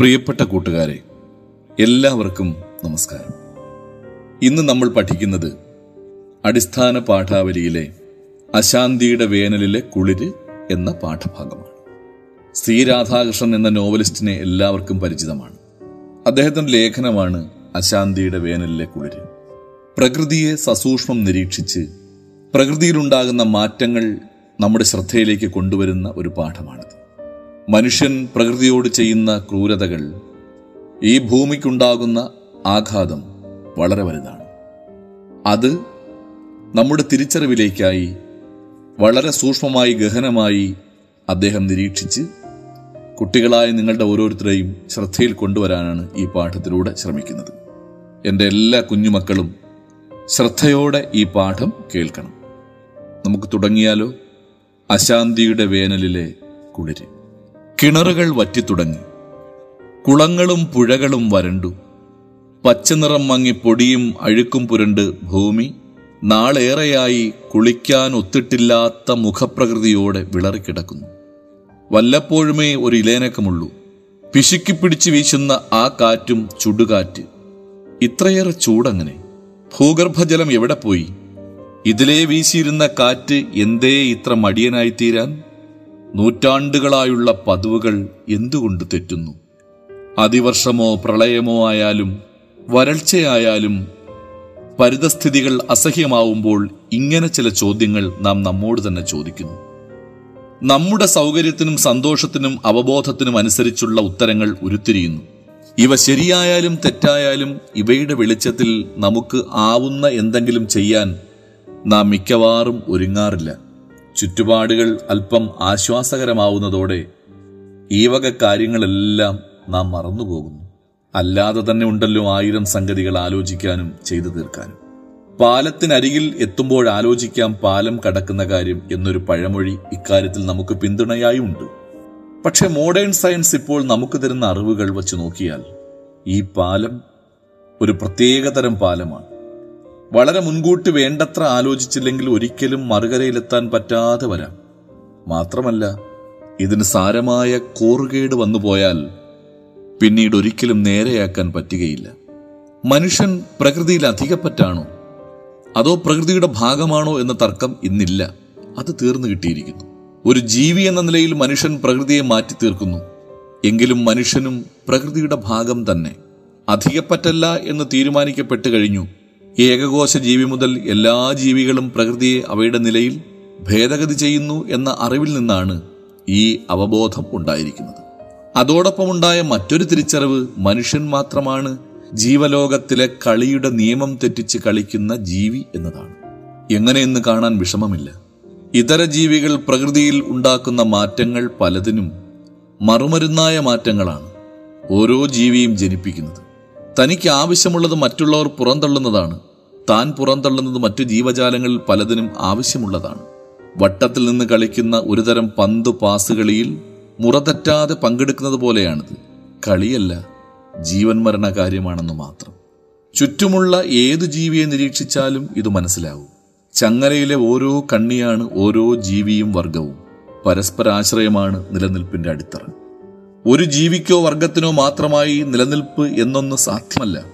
പ്രിയപ്പെട്ട കൂട്ടുകാരെ എല്ലാവർക്കും നമസ്കാരം. ഇന്ന് നമ്മൾ പഠിക്കുന്നത് അടിസ്ഥാന പാഠാവലിയിലെ അശാന്തിയുടെ വേനലിലെ കുളിര് എന്ന പാഠഭാഗമാണ്. സി രാധാകൃഷ്ണൻ എന്ന നോവലിസ്റ്റിനെ എല്ലാവർക്കും പരിചിതമാണ്. അദ്ദേഹത്തിന്റെ ലേഖനമാണ് അശാന്തിയുടെ വേനലിലെ കുളിര്. പ്രകൃതിയെ സസൂക്ഷ്മം നിരീക്ഷിച്ച് പ്രകൃതിയിലുണ്ടാകുന്ന മാറ്റങ്ങൾ നമ്മുടെ ശ്രദ്ധയിലേക്ക് കൊണ്ടുവരുന്ന ഒരു പാഠമാണിത്. മനുഷ്യൻ പ്രകൃതിയോട് ചെയ്യുന്ന ക്രൂരതകൾ ഈ ഭൂമിക്കുണ്ടാകുന്ന ആഘാതം വളരെ വലുതാണ്. അത് നമ്മുടെ തിരിച്ചറിവിലേക്കായി വളരെ സൂക്ഷ്മമായി ഗഹനമായി അദ്ദേഹം നിരീക്ഷിച്ച് കുട്ടികളായ നിങ്ങളുടെ ഓരോരുത്തരെയും ശ്രദ്ധയിൽ കൊണ്ടുവരാനാണ് ഈ പാഠത്തിലൂടെ ശ്രമിക്കുന്നത്. എന്റെ എല്ലാ കുഞ്ഞുമക്കളും ശ്രദ്ധയോടെ ഈ പാഠം കേൾക്കണം. നമുക്ക് തുടങ്ങിയാലോ? അശാന്തിയുടെ വേനലിലെ കുളിര്. കിണറുകൾ വറ്റിത്തുടങ്ങി. കുളങ്ങളും പുഴകളും വരണ്ടു. പച്ചനിറം മങ്ങി പൊടിയും അഴുക്കും പുരണ്ട് ഭൂമി നാളേറെയായി കുളിക്കാൻ ഒത്തിട്ടില്ലാത്ത മുഖപ്രകൃതിയോടെ വിളറിക്കിടക്കുന്നു. വല്ലപ്പോഴുമേ ഒരു ഇലേനക്കമുള്ളൂ. പിശുക്കി പിടിച്ചു വീശുന്ന ആ കാറ്റും ചുടുകാറ്റ്. ഇത്രയേറെ ചൂടങ്ങനെ. ഭൂഗർഭജലം എവിടെ പോയി? ഇതിലേ വീശിയിരുന്ന കാറ്റ് എന്തേ ഇത്ര മടിയനായിത്തീരാൻ? നൂറ്റാണ്ടുകളായുള്ള പതിവുകൾ എന്തുകൊണ്ട് തെറ്റുന്നു? അതിവർഷമോ പ്രളയമോ ആയാലും വരൾച്ചയായാലും പരിതസ്ഥിതികൾ അസഹ്യമാവുമ്പോൾ ഇങ്ങനെ ചില ചോദ്യങ്ങൾ നാം നമ്മോട് തന്നെ ചോദിക്കുന്നു. നമ്മുടെ സൗകര്യത്തിനും സന്തോഷത്തിനും അവബോധത്തിനും അനുസരിച്ചുള്ള ഉത്തരങ്ങൾ ഉരുത്തിരിയുന്നു. ഇവ ശരിയായാലും തെറ്റായാലും ഇവയുടെ വെളിച്ചത്തിൽ നമുക്ക് ആവുന്ന എന്തെങ്കിലും ചെയ്യാൻ നാം മിക്കവാറും ഒരുങ്ങാറില്ല. ചുറ്റുപാടുകൾ അല്പം ആശ്വാസകരമാവുന്നതോടെ ഈ വക കാര്യങ്ങളെല്ലാം നാം മറന്നുപോകുന്നു. അല്ലാതെ തന്നെ ഉണ്ടല്ലോ ആയിരം സംഗതികൾ ആലോചിക്കാനും ചെയ്തു തീർക്കാനും. പാലത്തിനരികിൽ എത്തുമ്പോൾ ആലോചിക്കാം പാലം കടക്കുന്ന കാര്യം എന്നൊരു പഴമൊഴി ഇക്കാര്യത്തിൽ നമുക്ക് പിന്തുണയായി ഉണ്ട്. പക്ഷെ മോഡേൺ സയൻസ് ഇപ്പോൾ നമുക്ക് തരുന്ന അറിവുകൾ വച്ച് നോക്കിയാൽ ഈ പാലം ഒരു പ്രത്യേകതരം പാലമാണ്. വളരെ മുൻകൂട്ടി വേണ്ടത്ര ആലോചിച്ചില്ലെങ്കിൽ ഒരിക്കലും മറുകരയിലെത്താൻ പറ്റാതെ വരാം. മാത്രമല്ല ഇതിന് സാരമായ കോറുകേട് വന്നു പോയാൽ പിന്നീട് ഒരിക്കലും നേരെയാക്കാൻ പറ്റുകയില്ല. മനുഷ്യൻ പ്രകൃതിയിൽ അധികപ്പറ്റാണോ അതോ പ്രകൃതിയുടെ ഭാഗമാണോ എന്ന തർക്കം ഇന്നില്ല. അത് തീർന്നു കിട്ടിയിരിക്കുന്നു. ഒരു ജീവി എന്ന നിലയിൽ മനുഷ്യൻ പ്രകൃതിയെ മാറ്റി തീർക്കുന്നു എങ്കിലും മനുഷ്യനും പ്രകൃതിയുടെ ഭാഗം തന്നെ. അധികപ്പറ്റല്ല എന്ന് തീരുമാനിക്കപ്പെട്ടു കഴിഞ്ഞു. ഏകകോശ ജീവി മുതൽ എല്ലാ ജീവികളും പ്രകൃതിയെ അവയുടെ നിലയിൽ ഭേദഗതി ചെയ്യുന്നു എന്ന അറിവിൽ നിന്നാണ് ഈ അവബോധം ഉണ്ടായിരിക്കുന്നത്. അതോടൊപ്പമുണ്ടായ മറ്റൊരു തിരിച്ചറിവ് മനുഷ്യൻ മാത്രമാണ് ജീവലോകത്തിലെ കളിയുടെ നിയമം തെറ്റിച്ച് കളിക്കുന്ന ജീവി എന്നതാണ്. എങ്ങനെയെന്ന് കാണാൻ വിഷമമില്ല. ഇതര ജീവികൾ പ്രകൃതിയിൽ ഉണ്ടാക്കുന്ന മാറ്റങ്ങൾ പലതിനും മറുമരുന്നായ മാറ്റങ്ങളാണ് ഓരോ ജീവിയും ജനിപ്പിക്കുന്നത്. തനിക്ക് ആവശ്യമുള്ളത് മറ്റുള്ളവർ പുറന്തള്ളുന്നതാണ്. താൻ പുറന്തള്ളുന്നത് മറ്റു ജീവജാലങ്ങളിൽ പലതിനും ആവശ്യമുള്ളതാണ്. വട്ടത്തിൽ നിന്ന് കളിക്കുന്ന ഒരുതരം പന്ത് പാസുകളിയിൽ മുറതെറ്റാതെ പങ്കെടുക്കുന്നത് പോലെയാണിത്. കളിയല്ല ജീവൻ മരണ കാര്യമാണെന്ന് മാത്രം. ചുറ്റുമുള്ള ഏതു ജീവിയെ നിരീക്ഷിച്ചാലും ഇത് മനസ്സിലാവും. ചങ്ങലയിലെ ഓരോ കണ്ണിയാണ് ഓരോ ജീവിയും വർഗവും പരസ്പരാശ്രയമാണ് നിലനിൽപ്പിന്റെ അടിത്തറ. ഒരു ജീവിക്കോ വർഗത്തിനോ മാത്രമായി നിലനിൽപ്പ് എന്നൊന്ന് സാധ്യമല്ല.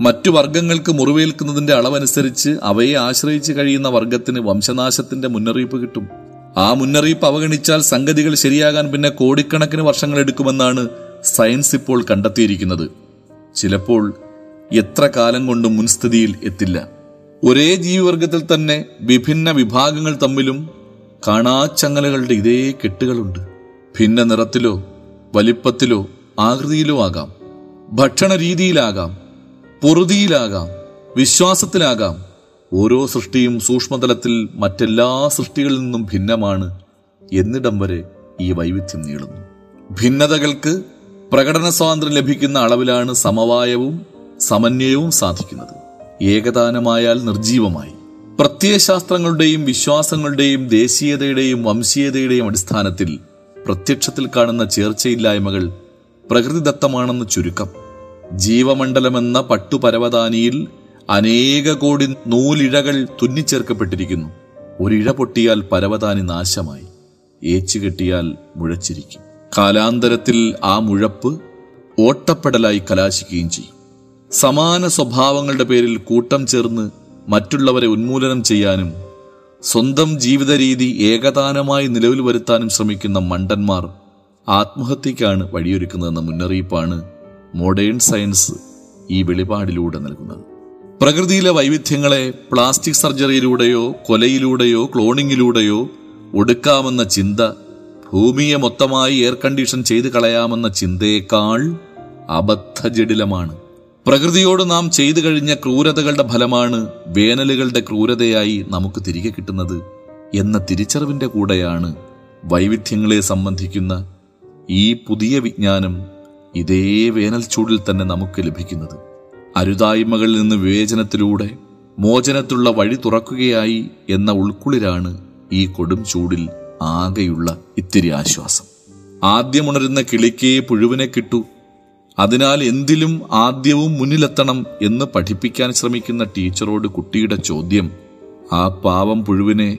മറ്റു വർഗങ്ങൾക്ക് മുറിവേൽക്കുന്നതിന്റെ അളവനുസരിച്ച് അവയെ ആശ്രയിച്ച് കഴിയുന്ന വർഗത്തിന് വംശനാശത്തിന്റെ മുന്നറിയിപ്പ് കിട്ടും. ആ മുന്നറിയിപ്പ് അവഗണിച്ചാൽ സംഗതികൾ ശരിയാകാൻ പിന്നെ കോടിക്കണക്കിന് വർഷങ്ങൾ എടുക്കുമെന്നാണ് സയൻസ് ഇപ്പോൾ കണ്ടെത്തിയിരിക്കുന്നത്. ചിലപ്പോൾ എത്ര കാലം കൊണ്ട് മുൻസ്ഥിതിയിൽ എത്തില്ല. ഒരേ ജീവിവർഗത്തിൽ തന്നെ വിഭിന്ന വിഭാഗങ്ങൾ തമ്മിലും കാണാച്ചങ്ങലകളുടെ ഇതേ കെട്ടുകളുണ്ട്. ഭിന്ന നിറത്തിലോ വലിപ്പത്തിലോ ആകൃതിയിലോ ആകാം. ഭക്ഷണ രീതിയിലാകാം പൊറുതിയിലാകാം. വിശ്വാസത്തിലാകാം. ഓരോ സൃഷ്ടിയും സൂക്ഷ്മതലത്തിൽ മറ്റെല്ലാ സൃഷ്ടികളിൽ നിന്നും ഭിന്നമാണ് എന്നിടം വരെ ഈ വൈവിധ്യം നീളുന്നു. ഭിന്നതകൾക്ക് പ്രകടന സ്വാതന്ത്ര്യം ലഭിക്കുന്ന അളവിലാണ് സമവായവും സമന്വയവും സാധിക്കുന്നത്. ഏകദാനമായാൽ നിർജീവമായി പ്രത്യയശാസ്ത്രങ്ങളുടെയും വിശ്വാസങ്ങളുടെയും ദേശീയതയുടെയും വംശീയതയുടെയും അടിസ്ഥാനത്തിൽ പ്രത്യക്ഷത്തിൽ കാണുന്ന ചേർച്ചയില്ലായ്മകൾ പ്രകൃതിദത്തമാണെന്ന് ചുരുക്കം. ജീവമണ്ഡലമെന്ന പട്ടുപരവതാനിയിൽ അനേക കോടി നൂലിഴകൾ തുന്നിച്ചേർക്കപ്പെട്ടിരിക്കുന്നു. ഒരിഴ പൊട്ടിയാൽ പരവതാനി നാശമായി. ഏച്ചുകെട്ടിയാൽ മുഴച്ചിരിക്കും. കാലാന്തരത്തിൽ ആ മുഴപ്പ് ഓട്ടപ്പെടലായി കലാശിക്കുകയും ചെയ്യും. സമാന സ്വഭാവങ്ങളുടെ പേരിൽ കൂട്ടം ചേർന്ന് മറ്റുള്ളവരെ ഉന്മൂലനം ചെയ്യാനും സ്വന്തം ജീവിത രീതി ഏകദാനമായി നിലവിൽ വരുത്താനും ശ്രമിക്കുന്ന മണ്ടന്മാർ ആത്മഹത്യക്കാണ് വഴിയൊരുക്കുന്നതെന്ന മുന്നറിയിപ്പാണ് മോഡേൺ സയൻസ് ഈ വെളിപാടിലൂടെ നൽകുന്നത്. പ്രകൃതിയിലെ വൈവിധ്യങ്ങളെ പ്ലാസ്റ്റിക് സർജറിയിലൂടെയോ കൊലയിലൂടെയോ ക്ലോണിങ്ങിലൂടെയോ ഒടുക്കാമെന്ന ചിന്ത ഭൂമിയെ മൊത്തമായി എയർ കണ്ടീഷൻ ചെയ്തു കളയാമെന്ന ചിന്തയേക്കാൾ അബദ്ധജടിലമാണ്. പ്രകൃതിയോട് നാം ചെയ്തു കഴിഞ്ഞ ക്രൂരതകളുടെ ഫലമാണ് വേനലുകളുടെ ക്രൂരതയായി നമുക്ക് തിരികെ കിട്ടുന്നത് എന്ന തിരിച്ചറിവിന്റെ കൂടെയാണ് വൈവിധ്യങ്ങളെ സംബന്ധിക്കുന്ന ഈ പുതിയ വിജ്ഞാനം ഇതേ വേനൽ ചൂടിൽ തന്നെ നമുക്ക് ലഭിക്കുന്നത്. അരുതായ്മകളിൽ നിന്ന് വിവേചനത്തിലൂടെ മോചനത്തിലുള്ള വഴി തുറക്കുകയായി എന്ന ഉൾക്കുളിലാണ് ഈ കൊടും ചൂടിൽ ആകെയുള്ള ഇത്തിരി ആശ്വാസം. ആദ്യമുണരുന്ന കിളിക്കേ പുഴുവിനെ കിട്ടൂ. അതിനാൽ എന്തിലും ആദ്യവും മുന്നിലെത്തണം എന്ന് പഠിപ്പിക്കാൻ ശ്രമിക്കുന്ന ടീച്ചറോട് കുട്ടിയുടെ ചോദ്യം ആ പാവം പുഴുവിനെ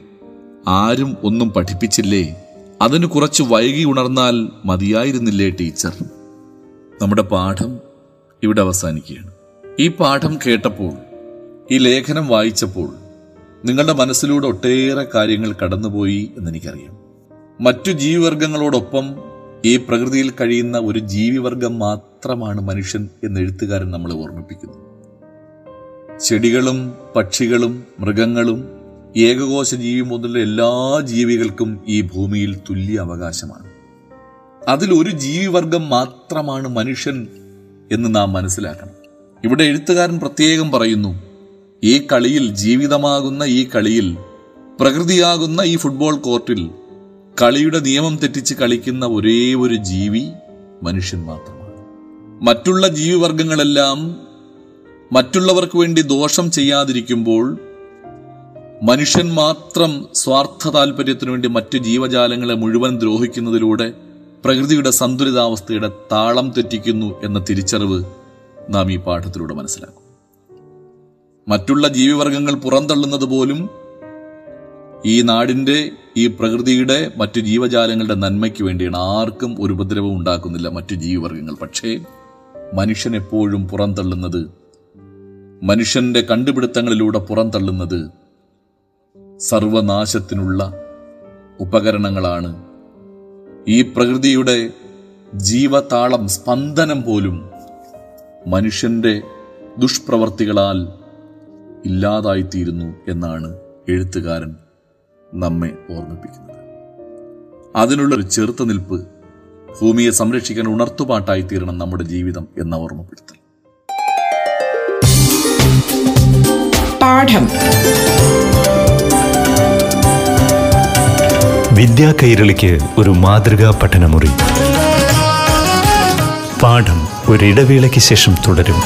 ആരും ഒന്നും പഠിപ്പിച്ചില്ലേ? അതിന് കുറച്ച് വൈകി ഉണർന്നാൽ മതിയായിരുന്നില്ലേ ടീച്ചർ? നമ്മുടെ പാഠം ഇവിടെ അവസാനിക്കുകയാണ്. ഈ പാഠം കേട്ടപ്പോൾ ഈ ലേഖനം വായിച്ചപ്പോൾ നിങ്ങളുടെ മനസ്സിലൂടെ ഒട്ടേറെ കാര്യങ്ങൾ കടന്നുപോയി എന്നെനിക്കറിയാം. മറ്റു ജീവിവർഗങ്ങളോടൊപ്പം ഈ പ്രകൃതിയിൽ കഴിയുന്ന ഒരു ജീവിവർഗം മാത്രമാണ് മനുഷ്യൻ എന്ന് എഴുത്തുകാരൻ നമ്മളെ ഓർമ്മിപ്പിക്കുന്നു ചെടികളും പക്ഷികളും മൃഗങ്ങളും ഏകകോശ ജീവി മുതലുള്ള എല്ലാ ജീവികൾക്കും ഈ ഭൂമിയിൽ തുല്യ അവകാശമാണ്. അതിൽ ഒരു ജീവിവർഗം മാത്രമാണ് മനുഷ്യൻ എന്ന് നാം മനസ്സിലാക്കണം. ഇവിടെ എഴുത്തുകാരൻ പ്രത്യേകം പറയുന്നു ഈ കളിയിൽ ജീവിതമാകുന്ന ഈ കളിയിൽ പ്രകൃതിയാകുന്ന ഈ ഫുട്ബോൾ കോർട്ടിൽ കളിയുടെ നിയമം തെറ്റിച്ച് കളിക്കുന്ന ഒരേ ഒരു ജീവി മനുഷ്യൻ മാത്രമാണ്. മറ്റുള്ള ജീവിവർഗങ്ങളെല്ലാം മറ്റുള്ളവർക്ക് വേണ്ടി ദോഷം ചെയ്യാതിരിക്കുമ്പോൾ മനുഷ്യൻ മാത്രം സ്വാർത്ഥ താല്പര്യത്തിനു വേണ്ടി മറ്റു ജീവജാലങ്ങളെ മുഴുവൻ ദ്രോഹിക്കുന്നതിലൂടെ പ്രകൃതിയുടെ സന്തുലിതാവസ്ഥയുടെ താളം തെറ്റിക്കുന്നു എന്ന തിരിച്ചറിവ് നാം ഈ പാഠത്തിലൂടെ മനസ്സിലാക്കും. മറ്റുള്ള ജീവിവർഗങ്ങൾ പുറന്തള്ളുന്നത് പോലും ഈ നാടിന്റെ ഈ പ്രകൃതിയുടെ മറ്റു ജീവജാലങ്ങളുടെ നന്മയ്ക്ക് വേണ്ടിയാണ്. ആർക്കും ഒരു ഉപദ്രവം ഉണ്ടാക്കുന്നില്ല മറ്റു ജീവിവർഗങ്ങൾ പക്ഷേ മനുഷ്യൻ എപ്പോഴും പുറന്തള്ളുന്നത്. മനുഷ്യന്റെ കണ്ടുപിടുത്തങ്ങളിലൂടെ പുറന്തള്ളുന്നത് സർവനാശത്തിനുള്ള ഉപകരണങ്ങളാണ്. ഈ പ്രകൃതിയുടെ ജീവതാളം സ്പന്ദനം പോലും മനുഷ്യന്റെ ദുഷ്പ്രവർത്തികളാൽ ഇല്ലാതായിത്തീരുന്നു എന്നാണ് എഴുത്തുകാരൻ നമ്മെ ഓർമ്മിപ്പിക്കുന്നത്. അതിനുള്ളൊരു ചെറുത്തുനിൽപ്പ് ഭൂമിയെ സംരക്ഷിക്കാൻ ഉണർത്തുപാട്ടായി തീരണം നമ്മുടെ ജീവിതം എന്ന ഓർമ്മപ്പെടുത്തൽ. പാഠം. വിദ്യാ കൈരളിക്ക് ഒരു മാതൃകാ പഠനമുറി. പാഠം ഒരിടവേളയ്ക്ക് ശേഷം തുടരും.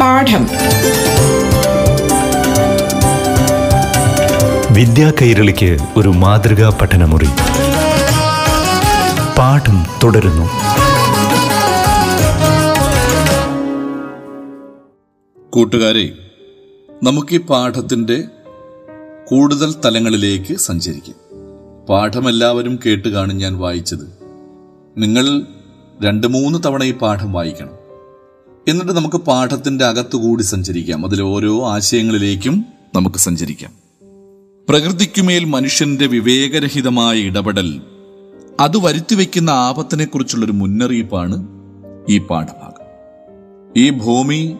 പാഠം. വിദ്യാ കൈരളിക്ക് ഒരു മാതൃകാ പഠനമുറി. പാഠം തുടരുന്നു. കൂട്ടുകാരെ നമുക്ക് ഈ പാഠത്തിന്റെ കൂടുതൽ തലങ്ങളിലേക്ക് സഞ്ചരിക്കാം. പാഠം എല്ലാവരും കേട്ട് കാണും ഞാൻ വായിച്ചത്. നിങ്ങൾ രണ്ട് മൂന്ന് തവണ ഈ പാഠം വായിക്കണം. എന്നിട്ട് നമുക്ക് പാഠത്തിന്റെ അകത്തുകൂടി സഞ്ചരിക്കാം. അതിലെ ഓരോ ആശയങ്ങളിലേക്കും നമുക്ക് സഞ്ചരിക്കാം. പ്രകൃതിക്കുമേൽ മനുഷ്യന്റെ വിവേകരഹിതമായ ഇടപെടൽ അത് വരുത്തിവെക്കുന്ന ആപത്തിനെക്കുറിച്ചുള്ളൊരു മുന്നറിയിപ്പാണ് ഈ പാഠഭാഗം. ഈ ഭൂമി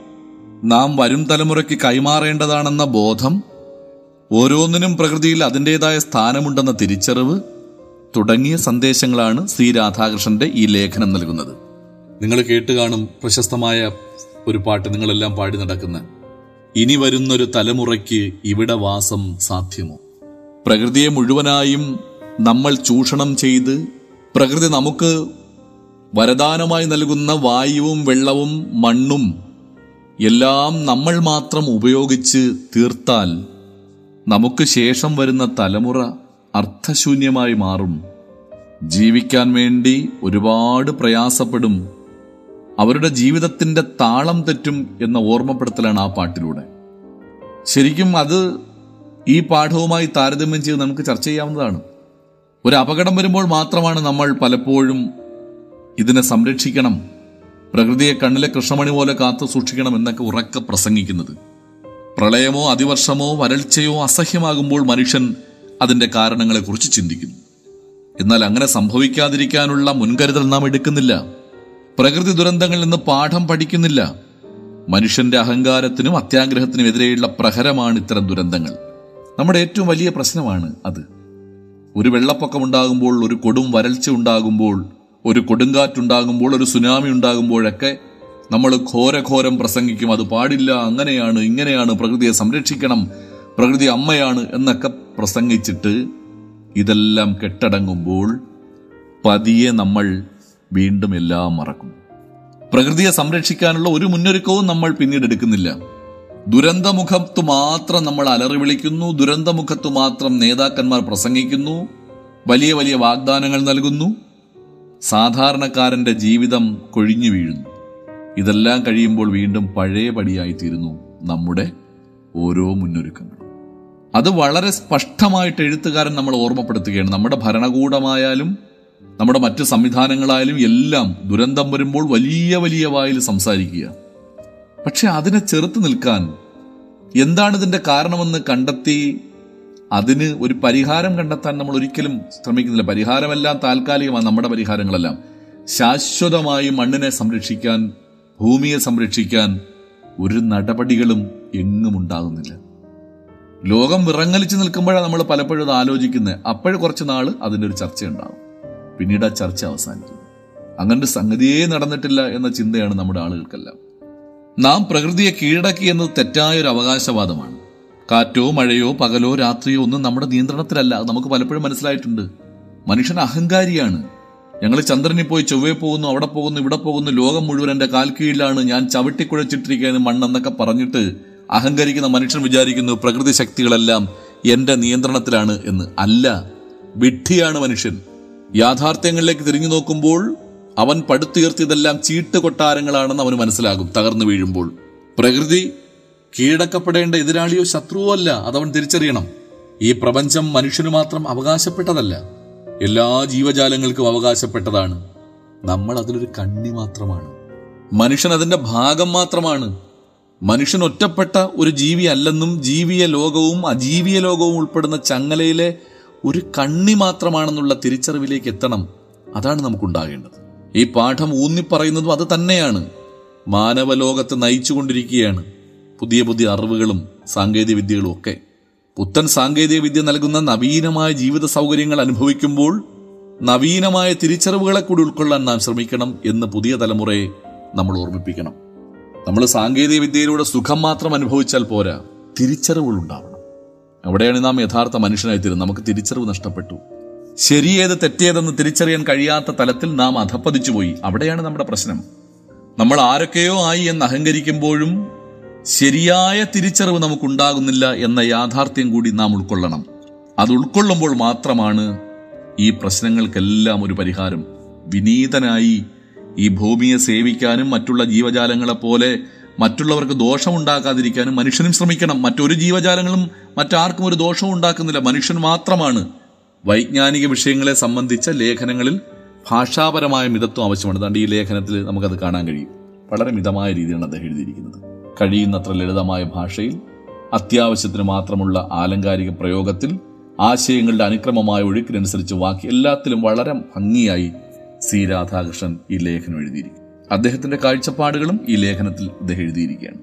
നാം വരും തലമുറയ്ക്ക് കൈമാറേണ്ടതാണെന്ന ബോധം ഓരോന്നിനും പ്രകൃതിയിൽ അതിന്റെതായ സ്ഥാനമുണ്ടെന്ന തിരിച്ചറിവ് തുടങ്ങിയ സന്ദേശങ്ങളാണ് ശ്രീ രാധാകൃഷ്ണന്റെ ഈ ലേഖനം നൽകുന്നത്. നിങ്ങൾ കേട്ട് കാണും പ്രശസ്തമായ ഒരു പാട്ട് നിങ്ങളെല്ലാം പാടി നടക്കുന്ന ഇനി വരുന്നൊരു തലമുറയ്ക്ക് ഇവിടെ വാസം സാധ്യമോ? പ്രകൃതിയെ മുഴുവനായും നമ്മൾ ചൂഷണം ചെയ്ത് പ്രകൃതി നമുക്ക് വരദാനമായി നൽകുന്ന വായുവും വെള്ളവും മണ്ണും എല്ലാം നമ്മൾ മാത്രം ഉപയോഗിച്ച് തീർത്താൽ നമുക്ക് ശേഷം വരുന്ന തലമുറ അർത്ഥശൂന്യമായി മാറും. ജീവിക്കാൻ വേണ്ടി ഒരുപാട് പ്രയാസപ്പെടും. അവരുടെ ജീവിതത്തിന്റെ താളം തെറ്റും എന്ന ഓർമ്മപ്പെടുത്തലാണ് ആ പാട്ടിലൂടെ. ശരിക്കും അത് ഈ പാഠവുമായി താരതമ്യം ചെയ്ത് നമുക്ക് ചർച്ച ചെയ്യാവുന്നതാണ്. ഒരു അപകടം വരുമ്പോൾ മാത്രമാണ് നമ്മൾ പലപ്പോഴും ഇതിനെ സംരക്ഷിക്കണം പ്രകൃതിയെ കണ്ണിലെ കൃഷ്ണമണി പോലെ കാത്തു സൂക്ഷിക്കണം എന്നൊക്കെ ഉറക്കെ പ്രസംഗിക്കുന്നത്. പ്രളയമോ അതിവർഷമോ വരൾച്ചയോ അസഹ്യമാകുമ്പോൾ മനുഷ്യൻ അതിന്റെ കാരണങ്ങളെക്കുറിച്ച് ചിന്തിക്കുന്നു. എന്നാൽ അങ്ങനെ സംഭവിക്കാതിരിക്കാനുള്ള മുൻകരുതൽ നാം എടുക്കുന്നില്ല. പ്രകൃതി ദുരന്തങ്ങളിൽ നിന്ന് പാഠം പഠിക്കുന്നില്ല. മനുഷ്യന്റെ അഹങ്കാരത്തിനും അത്യാഗ്രഹത്തിനും എതിരെയുള്ള പ്രഹരമാണ് ഇത്തരം ദുരന്തങ്ങൾ. നമ്മുടെ ഏറ്റവും വലിയ പ്രശ്നമാണ് അത്. ഒരു വെള്ളപ്പൊക്കം ഉണ്ടാകുമ്പോൾ ഒരു കൊടും വരൾച്ച ഉണ്ടാകുമ്പോൾ ഒരു കൊടുങ്കാറ്റുണ്ടാകുമ്പോൾ ഒരു സുനാമി ഉണ്ടാകുമ്പോഴൊക്കെ നമ്മൾ ഘോരഘോരം പ്രസംഗിക്കും അത് പാടില്ല അങ്ങനെയാണ് ഇങ്ങനെയാണ് പ്രകൃതിയെ സംരക്ഷിക്കണം പ്രകൃതി അമ്മയാണ് എന്നൊക്കെ പ്രസംഗിച്ചിട്ട് ഇതെല്ലാം കെട്ടടങ്ങുമ്പോൾ പതിയെ നമ്മൾ വീണ്ടും എല്ലാം മറക്കും. പ്രകൃതിയെ സംരക്ഷിക്കാനുള്ള ഒരു മുന്നൊരുക്കവും നമ്മൾ പിന്നീട് എടുക്കുന്നില്ല. ദുരന്തമുഖത്തു മാത്രം നമ്മൾ അലറി വിളിക്കുന്നു ദുരന്തമുഖത്തു മാത്രം നേതാക്കന്മാർ പ്രസംഗിക്കുന്നു വലിയ വലിയ വാഗ്ദാനങ്ങൾ നൽകുന്നു. സാധാരണക്കാരന്റെ ജീവിതം കൊഴിഞ്ഞു വീഴുന്നു. ഇതെല്ലാം കഴിയുമ്പോൾ വീണ്ടും പഴയപടിയായി തീരുന്നു നമ്മുടെ ഓരോ മുന്നൊരുക്കങ്ങളും. അത് വളരെ സ്പഷ്ടമായിട്ട് എഴുത്തുകാരൻ നമ്മൾ ഓർമ്മപ്പെടുത്തുകയാണ്. നമ്മുടെ ഭരണകൂടമായാലും നമ്മുടെ മറ്റ് സംവിധാനങ്ങളായാലും എല്ലാം ദുരന്തം വരുമ്പോൾ വലിയ വലിയ വായിൽ സംസാരിക്കുക. പക്ഷെ അതിനെ ചെറുത്ത് നിൽക്കാൻ എന്താണ് ഇതിന്റെ കാരണമെന്ന് കണ്ടെത്തി അതിന് ഒരു പരിഹാരം കണ്ടെത്താൻ നമ്മൾ ഒരിക്കലും ശ്രമിക്കുന്നില്ല. പരിഹാരമെല്ലാം താൽക്കാലികമാണ് നമ്മുടെ പരിഹാരങ്ങളെല്ലാം. ശാശ്വതമായി മണ്ണിനെ സംരക്ഷിക്കാൻ ഭൂമിയെ സംരക്ഷിക്കാൻ ഒരു നടപടികളും എങ്ങും ഉണ്ടാകുന്നില്ല. ലോകം വിറങ്ങലിച്ച് നിൽക്കുമ്പോഴാണ് നമ്മൾ പലപ്പോഴും അത് ആലോചിക്കുന്നത്. അപ്പോഴും കുറച്ച് നാൾ അതിന്റെ ഒരു ചർച്ച ഉണ്ടാകും പിന്നീട് ആ ചർച്ച അവസാനിക്കും അങ്ങനൊരു സംഗതിയേ നടന്നിട്ടില്ല എന്ന ചിന്തയാണ് നമ്മുടെ ആളുകൾക്കെല്ലാം. നാം പ്രകൃതിയെ കീഴടക്കി എന്നത് തെറ്റായ ഒരു അവകാശവാദമാണ്. കാറ്റോ മഴയോ പകലോ രാത്രിയോ ഒന്നും നമ്മുടെ നിയന്ത്രണത്തിലല്ല. നമുക്ക് പലപ്പോഴും മനസ്സിലായിട്ടുണ്ട്. മനുഷ്യൻ അഹങ്കാരിയാണ്. ഞങ്ങൾ ചന്ദ്രനിൽ പോയി ചൊവ്വേ പോകുന്നു അവിടെ പോകുന്നു ഇവിടെ പോകുന്നു ലോകം മുഴുവൻ എന്റെ കാൽ കീഴിലാണ് ഞാൻ ചവിട്ടിക്കുഴച്ചിട്ടിരിക്കുകയാണ് മണ്ണെന്നൊക്കെ പറഞ്ഞിട്ട് അഹങ്കരിക്കുന്ന മനുഷ്യൻ വിചാരിക്കുന്നു പ്രകൃതി ശക്തികളെല്ലാം എന്റെ നിയന്ത്രണത്തിലാണ് എന്ന്. അല്ല വിഡ്ഢിയാണ് മനുഷ്യൻ. യാഥാർത്ഥ്യങ്ങളിലേക്ക് തിരിഞ്ഞു നോക്കുമ്പോൾ അവൻ പടുത്തുയർത്തിയതെല്ലാം ചീട്ട് കൊട്ടാരങ്ങളാണെന്ന് അവന് മനസ്സിലാകും തകർന്നു വീഴുമ്പോൾ. പ്രകൃതി കീഴടക്കപ്പെടേണ്ട എതിരാളിയോ ശത്രുവോ അല്ല അതവൻ തിരിച്ചറിയണം. ഈ പ്രപഞ്ചം മനുഷ്യന് മാത്രം അവകാശപ്പെട്ടതല്ല എല്ലാ ജീവജാലങ്ങൾക്കും അവകാശപ്പെട്ടതാണ്. നമ്മൾ അതിലൊരു കണ്ണി മാത്രമാണ്. മനുഷ്യൻ അതിന്റെ ഭാഗം മാത്രമാണ്. മനുഷ്യൻ ഒറ്റപ്പെട്ട ഒരു ജീവി അല്ലെന്നും ജീവിയ ലോകവും അജീവിയ ലോകവും ഉൾപ്പെടുന്ന ചങ്ങലയിലെ ഒരു കണ്ണി മാത്രമാണെന്നുള്ള തിരിച്ചറിവിലേക്ക് എത്തണം. അതാണ് നമുക്കുണ്ടാകേണ്ടത്. ഈ പാഠം ഊന്നിപ്പറയുന്നതും അത് തന്നെയാണ്. മാനവലോകത്തെ നയിച്ചുകൊണ്ടിരിക്കുകയാണ്. പുതിയ പുതിയ അറിവുകളും സാങ്കേതിക വിദ്യകളും ഒക്കെ. പുത്തൻ സാങ്കേതിക വിദ്യ നൽകുന്ന നവീനമായ ജീവിത സൗകര്യങ്ങൾ അനുഭവിക്കുമ്പോൾ നവീനമായ തിരിച്ചറിവുകളെ കൂടി ഉൾക്കൊള്ളാൻ നാം ശ്രമിക്കണം എന്ന് പുതിയ തലമുറയെ നമ്മൾ ഓർമ്മിപ്പിക്കണം. നമ്മൾ സാങ്കേതിക വിദ്യയിലൂടെ സുഖം മാത്രം അനുഭവിച്ചാൽ പോരാ. തിരിച്ചറിവുകൾ ഉണ്ടാവണം അവിടെയാണ് നാം യഥാർത്ഥ മനുഷ്യനായി തീരുന്നത്. നമുക്ക് തിരിച്ചറിവ് നഷ്ടപ്പെട്ടു. ശരിയേത് തെറ്റേതെന്ന് തിരിച്ചറിയാൻ കഴിയാത്ത തലത്തിൽ നാം അധപ്പതിച്ചു പോയി. അവിടെയാണ് നമ്മുടെ പ്രശ്നം. നമ്മൾ ആരൊക്കെയോ ആയി എന്ന് അഹങ്കരിക്കുമ്പോഴും ശരിയായ തിരിച്ചറിവ് നമുക്കുണ്ടാകുന്നില്ല എന്ന യാഥാർത്ഥ്യം കൂടി നാം ഉൾക്കൊള്ളണം. അത് ഉൾക്കൊള്ളുമ്പോൾ മാത്രമാണ് ഈ പ്രശ്നങ്ങൾക്കെല്ലാം ഒരു പരിഹാരം. വിനീതനായി ഈ ഭൂമിയെ സേവിക്കാനും മറ്റുള്ള ജീവജാലങ്ങളെ പോലെ മറ്റുള്ളവർക്ക് ദോഷമുണ്ടാക്കാതിരിക്കാനും മനുഷ്യനും ശ്രമിക്കണം. മറ്റൊരു ജീവജാലങ്ങളും മറ്റാർക്കും ഒരു ദോഷവും ഉണ്ടാക്കുന്നില്ല. മനുഷ്യൻ മാത്രമാണ് വൈജ്ഞാനിക വിഷയങ്ങളെ സംബന്ധിച്ച ലേഖനങ്ങളിൽ ഭാഷാപരമായ മിതത്വം ആവശ്യമാണ്. അതുകൊണ്ട് ഈ ലേഖനത്തിൽ നമുക്കത് കാണാൻ കഴിയും. വളരെ മിതമായ രീതിയിലാണ് അദ്ദേഹം എഴുതിയിരിക്കുന്നത്. കഴിയുന്നത്ര ലളിതമായ ഭാഷയിൽ അത്യാവശ്യത്തിന് മാത്രമുള്ള ആലങ്കാരിക പ്രയോഗത്തിൽ ആശയങ്ങളുടെ അനുക്രമമായ ഒഴുക്കിനനുസരിച്ച് വാക്കി എല്ലാത്തിലും വളരെ ഭംഗിയായി സി. രാധാകൃഷ്ണൻ ഈ ലേഖനം എഴുതിയിരിക്കും അദ്ദേഹത്തിന്റെ കാഴ്ചപ്പാടുകളും ഈ ലേഖനത്തിൽ അദ്ദേഹം എഴുതിയിരിക്കുകയാണ്.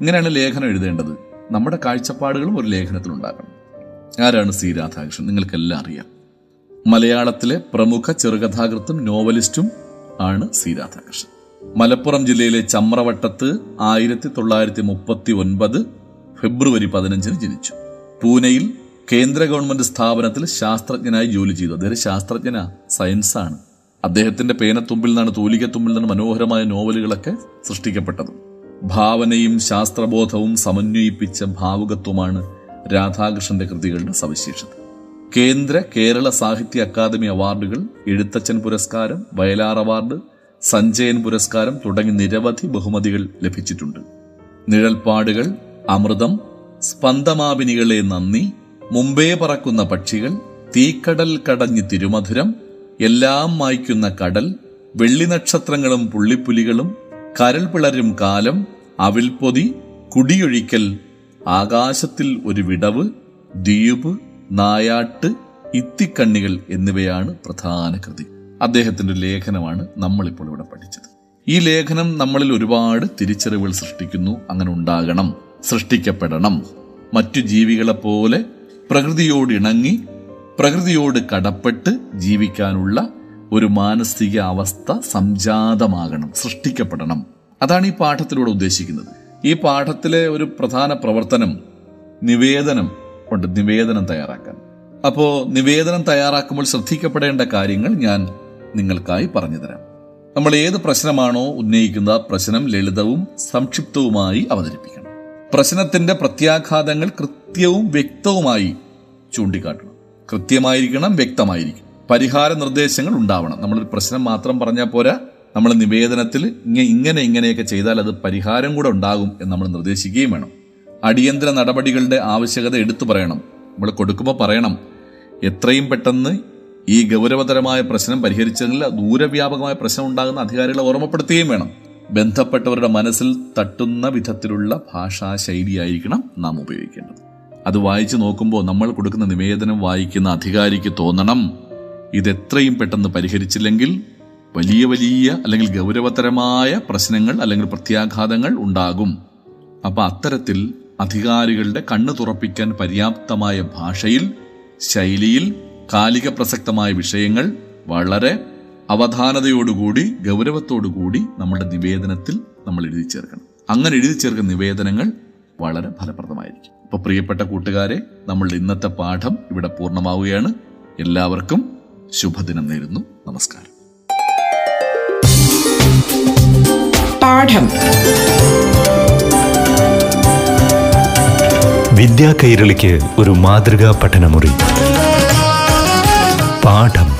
ഇങ്ങനെയാണ് ലേഖനം എഴുതേണ്ടത്. നമ്മുടെ കാഴ്ചപ്പാടുകളും ഒരു ലേഖനത്തിൽ ഉണ്ടാകണം. ആരാണ് സി രാധാകൃഷ്ണൻ? നിങ്ങൾക്കെല്ലാം അറിയാം. മലയാളത്തിലെ പ്രമുഖ ചെറുകഥാകൃത്തും നോവലിസ്റ്റും ആണ് സി രാധാകൃഷ്ണൻ. മലപ്പുറം ജില്ലയിലെ ചമ്രവട്ടത്ത് ആയിരത്തി തൊള്ളായിരത്തി മുപ്പത്തി ഒൻപത് ഫെബ്രുവരി പതിനഞ്ചിന് ജനിച്ചു. പൂനെയിൽ കേന്ദ്ര ഗവൺമെന്റ് സ്ഥാപനത്തിൽ ശാസ്ത്രജ്ഞനായി ജോലി ചെയ്തു. അദ്ദേഹം ശാസ്ത്രജ്ഞന സയൻസാണ്. അദ്ദേഹത്തിന്റെ പേനത്തുമ്പിൽ നിന്നാണ് തൂലികത്തുമ്പിൽ നിന്നാണ് മനോഹരമായ നോവലുകളൊക്കെ സൃഷ്ടിക്കപ്പെട്ടത്. ഭാവനയും ശാസ്ത്രബോധവും സമന്വയിപ്പിച്ച ഭാവുകത്വമാണ് രാധാകൃഷ്ണന്റെ കൃതികളുടെ സവിശേഷത. കേന്ദ്ര കേരള സാഹിത്യ അക്കാദമി അവാർഡുകൾ എഴുത്തച്ഛൻ പുരസ്കാരം വയലാർ അവാർഡ് സഞ്ജയൻ പുരസ്കാരം തുടങ്ങി നിരവധി ബഹുമതികൾ ലഭിച്ചിട്ടുണ്ട്. നിഴൽപ്പാടുകൾ അമൃതം സ്പന്ദമാപിനികളെ നന്ദി മുമ്പേ പറക്കുന്ന പക്ഷികൾ തീക്കടൽ കടഞ്ഞ് തിരുമധുരം എല്ലാം മായ്ക്കുന്ന കടൽ വെള്ളി നക്ഷത്രങ്ങളും പുള്ളിപ്പുലികളും കരൾ പിളരും കാലം അവിൽപ്പൊതി കുടിയൊഴിക്കൽ ആകാശത്തിൽ ഒരു വിടവ് ദ്വീപ് നായാട്ട് ഇത്തിക്കണ്ണികൾ എന്നിവയാണ് പ്രധാന കൃതി. അദ്ദേഹത്തിന്റെ ലേഖനമാണ് നമ്മളിപ്പോൾ ഇവിടെ പഠിച്ചത്. ഈ ലേഖനം നമ്മളിൽ ഒരുപാട് തിരിച്ചറിവുകൾ സൃഷ്ടിക്കുന്നു. അങ്ങനെ ഉണ്ടാകണം സൃഷ്ടിക്കപ്പെടണം. മറ്റു ജീവികളെ പോലെ പ്രകൃതിയോട് ഇണങ്ങി പ്രകൃതിയോട് കടപ്പെട്ട് ജീവിക്കാനുള്ള ഒരു മാനസിക അവസ്ഥ സംജാതമാകണം സൃഷ്ടിക്കപ്പെടണം. അതാണ് ഈ പാഠത്തിലൂടെ ഉദ്ദേശിക്കുന്നത്. ഈ പാഠത്തിലെ ഒരു പ്രധാന പ്രവർത്തനം നിവേദനം ഉണ്ട് നിവേദനം തയ്യാറാക്കാൻ. അപ്പോ നിവേദനം തയ്യാറാക്കുമ്പോൾ ശ്രദ്ധിക്കപ്പെടേണ്ട കാര്യങ്ങൾ ഞാൻ നിങ്ങൾക്കായി പറഞ്ഞു തരാം നമ്മൾ ഏത് പ്രശ്നമാണോ ഉന്നയിക്കുന്ന പ്രശ്നം ലളിതവും സംക്ഷിപ്തവുമായി അവതരിപ്പിക്കണം. പ്രശ്നത്തിന്റെ പ്രത്യാഘാതങ്ങൾ കൃത്യവും വ്യക്തവുമായി ചൂണ്ടിക്കാട്ടണം. കൃത്യമായിരിക്കണം വ്യക്തമായിരിക്കണം. പരിഹാര നിർദ്ദേശങ്ങൾ ഉണ്ടാവണം. നമ്മളൊരു പ്രശ്നം മാത്രം പറഞ്ഞാൽ പോരാ. നമ്മൾ നിവേദനത്തിൽ ഇങ്ങ- ഇങ്ങനെ ഇങ്ങനെയൊക്കെ ചെയ്താൽ അത് പരിഹാരം കൂടെ ഉണ്ടാകും എന്ന് നമ്മൾ നിർദ്ദേശിക്കുകയും വേണം. അടിയന്തര നടപടികളുടെ ആവശ്യകത എടുത്തു പറയണം. നമ്മൾ കൊടുക്കുമ്പോൾ പറയണം. എത്രയും പെട്ടെന്ന് ഈ ഗൗരവതരമായ പ്രശ്നം പരിഹരിച്ചതിൽ ദൂരവ്യാപകമായ പ്രശ്നം ഉണ്ടാകുന്ന അധികാരികളെ ഓർമ്മപ്പെടുത്തുകയും വേണം. ബന്ധപ്പെട്ടവരുടെ മനസ്സിൽ തട്ടുന്ന വിധത്തിലുള്ള ഭാഷാശൈലിയായിരിക്കണം നാം ഉപയോഗിക്കേണ്ടത്. അത് വായിച്ചു നോക്കുമ്പോൾ നമ്മൾ കൊടുക്കുന്ന നിവേദനം വായിക്കുന്ന അധികാരിക്ക് തോന്നണം. ഇത് എത്രയും പെട്ടെന്ന് പരിഹരിച്ചില്ലെങ്കിൽ വലിയ വലിയ അല്ലെങ്കിൽ ഗൗരവതരമായ പ്രശ്നങ്ങൾ അല്ലെങ്കിൽ പ്രത്യാഘാതങ്ങൾ ഉണ്ടാകും. അപ്പൊ അത്തരത്തിൽ അധികാരികളുടെ കണ്ണു തുറപ്പിക്കാൻ പര്യാപ്തമായ ഭാഷയിൽ ശൈലിയിൽ കാലിക പ്രസക്തമായ വിഷയങ്ങൾ വളരെ അവധാനതയോടുകൂടി ഗൗരവത്തോടുകൂടി നമ്മുടെ നിവേദനത്തിൽ നമ്മൾ എഴുതി ചേർക്കണം. അങ്ങനെ എഴുതി ചേർക്കുന്ന നിവേദനങ്ങൾ വളരെ ഫലപ്രദമായിരിക്കും. അപ്പൊ പ്രിയപ്പെട്ട കൂട്ടുകാരെ നമ്മളുടെ ഇന്നത്തെ പാഠം ഇവിടെ പൂർണമാവുകയാണ്. എല്ലാവർക്കും ശുഭദിനം നേരുന്നു. നമസ്കാരം. പാഠം. വിദ്യാ കൈരളിക്ക് ഒരു മാതൃകാ പഠനമുറി. പാഠം.